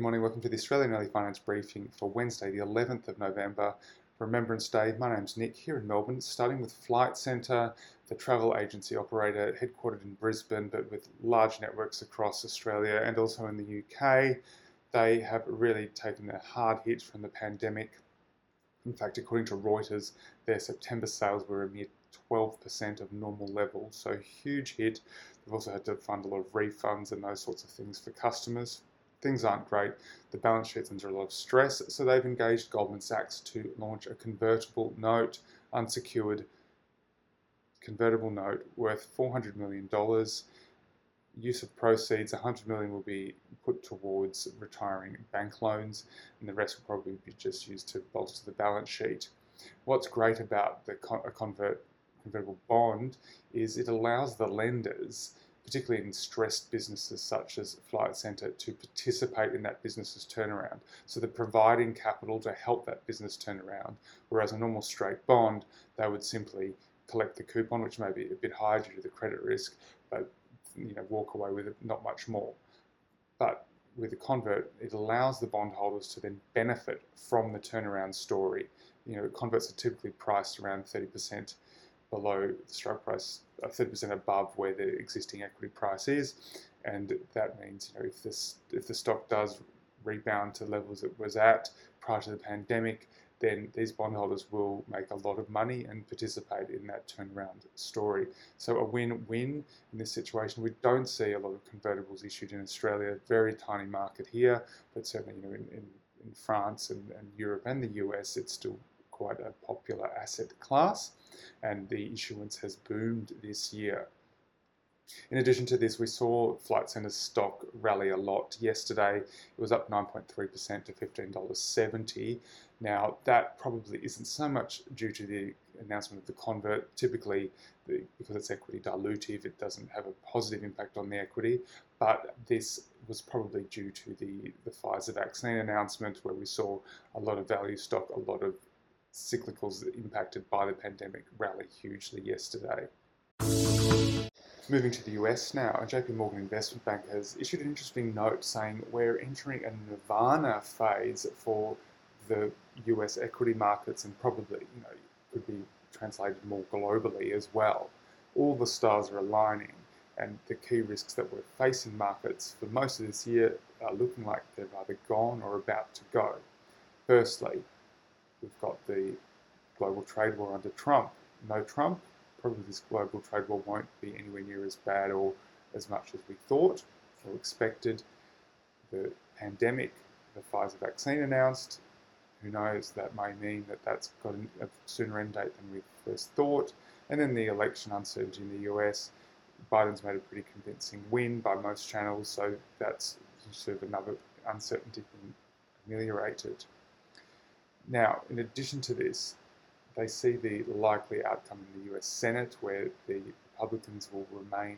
Good morning, welcome to the Australian Early Finance Briefing for Wednesday, the 11th of November, Remembrance Day. My name's Nick here in Melbourne, starting with Flight Centre, the travel agency operator headquartered in Brisbane but with large networks across Australia and also in the UK. They have really taken a hard hit from the pandemic. In fact, according to Reuters, their September sales were a mere 12% of normal levels, so huge hit. They've also had to fund a lot of refunds and those sorts of things for customers. Things aren't great. The balance sheet's under a lot of stress, so they've engaged Goldman Sachs to launch a convertible note, unsecured convertible note worth $400 million. Use of proceeds, 100 million will be put towards retiring bank loans, and the rest will probably be just used to bolster the balance sheet. What's great about the convert convertible bond is it allows the lenders, particularly in stressed businesses such as Flight Centre, to participate in that business's turnaround. So they're providing capital to help that business turn around, whereas a normal straight bond, they would simply collect the coupon, which may be a bit higher due to the credit risk, but you know walk away with not much more. But with a convert, it allows the bondholders to then benefit from the turnaround story. You know, converts are typically priced around 30% below the strike price, uh, 30% above where the existing equity price is, and that means you know if this if the stock does rebound to levels it was at prior to the pandemic, then these bondholders will make a lot of money and participate in that turnaround story. So a win-win in this situation. We don't see a lot of convertibles issued in Australia, very tiny market here, but certainly you know in, in, in France and, and Europe and the US, it's still quite a popular asset class, and the issuance has boomed this year. In addition to this, we saw Flight Centre's stock rally a lot yesterday. It was up 9.3% to $15.70. Now, that probably isn't so much due to the announcement of the convert. Typically, because it's equity dilutive, it doesn't have a positive impact on the equity. But this was probably due to the, the Pfizer vaccine announcement, where we saw a lot of value stock, a lot of cyclicals impacted by the pandemic rally hugely yesterday. Moving to the US now, a JP Morgan investment bank has issued an interesting note saying we're entering a nirvana phase for the US equity markets and probably, you know, could be translated more globally as well. All the stars are aligning and the key risks that we're facing markets for most of this year are looking like they've either gone or about to go. Firstly, we've got the global trade war under Trump. No Trump, probably this global trade war won't be anywhere near as bad or as much as we thought or expected. The pandemic, the Pfizer vaccine announced, who knows, that may mean that that's got a sooner end date than we first thought. And then the election uncertainty in the US. Biden's made a pretty convincing win by most channels, so that's sort of another uncertainty being ameliorated. Now, in addition to this, they see the likely outcome in the US Senate, where the Republicans will remain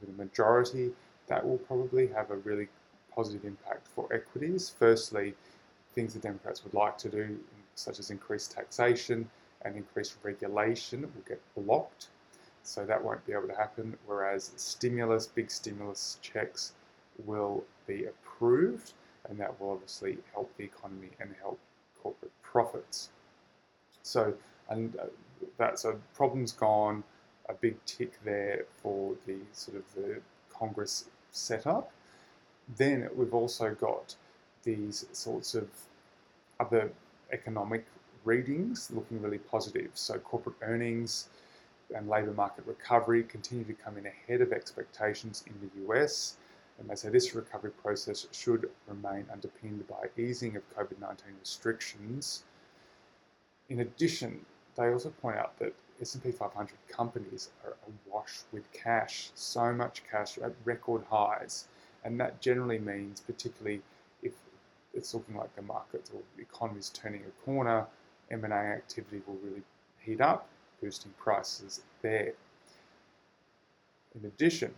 with a majority. That will probably have a really positive impact for equities. Firstly, things the Democrats would like to do, such as increased taxation and increased regulation, will get blocked. So that won't be able to happen. Whereas stimulus, big stimulus checks will be approved, and that will obviously help the economy and help corporate profits. So, and uh, that's a problem's gone, a big tick there for the sort of the Congress setup. Then we've also got these sorts of other economic readings looking really positive. So corporate earnings and labour market recovery continue to come in ahead of expectations in the US. And they say this recovery process should remain underpinned by easing of COVID 19 restrictions. In addition, they also point out that S&P 500 companies are awash with cash, so much cash at record highs, and that generally means, particularly if it's looking like the markets or the economy is turning a corner, M&A activity will really heat up, boosting prices there. In addition,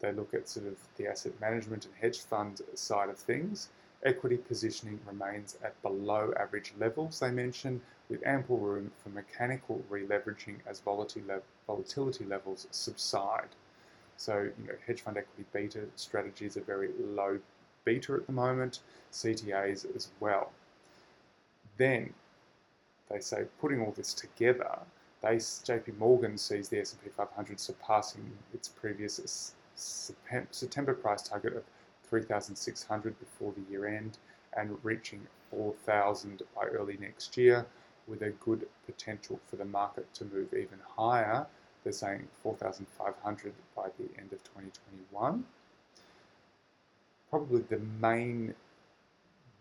they look at sort of the asset management and hedge fund side of things. Equity positioning remains at below average levels, they mention, with ample room for mechanical releveraging as volatility levels subside. So, you know, hedge fund equity beta strategies are very low beta at the moment, CTAs as well. Then they say putting all this together, they JP Morgan sees the S&P 500 surpassing its previous September price target of 3,600 before the year end and reaching 4,000 by early next year with a good potential for the market to move even higher. They're saying 4,500 by the end of 2021. Probably the main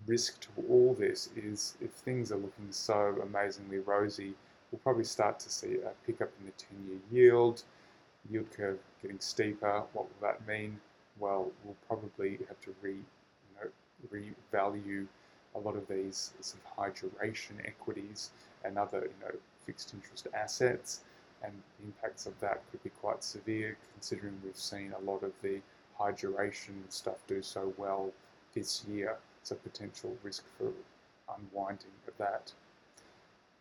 risk to all this is if things are looking so amazingly rosy, we'll probably start to see a pickup in the 10 year yield, yield curve getting steeper. What will that mean? Well, we'll probably have to re, you know, revalue a lot of these sort of high duration equities and other you know fixed interest assets and the impacts of that could be quite severe considering we've seen a lot of the high duration stuff do so well this year so potential risk for unwinding of that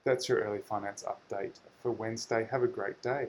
that's your early finance update for Wednesday have a great day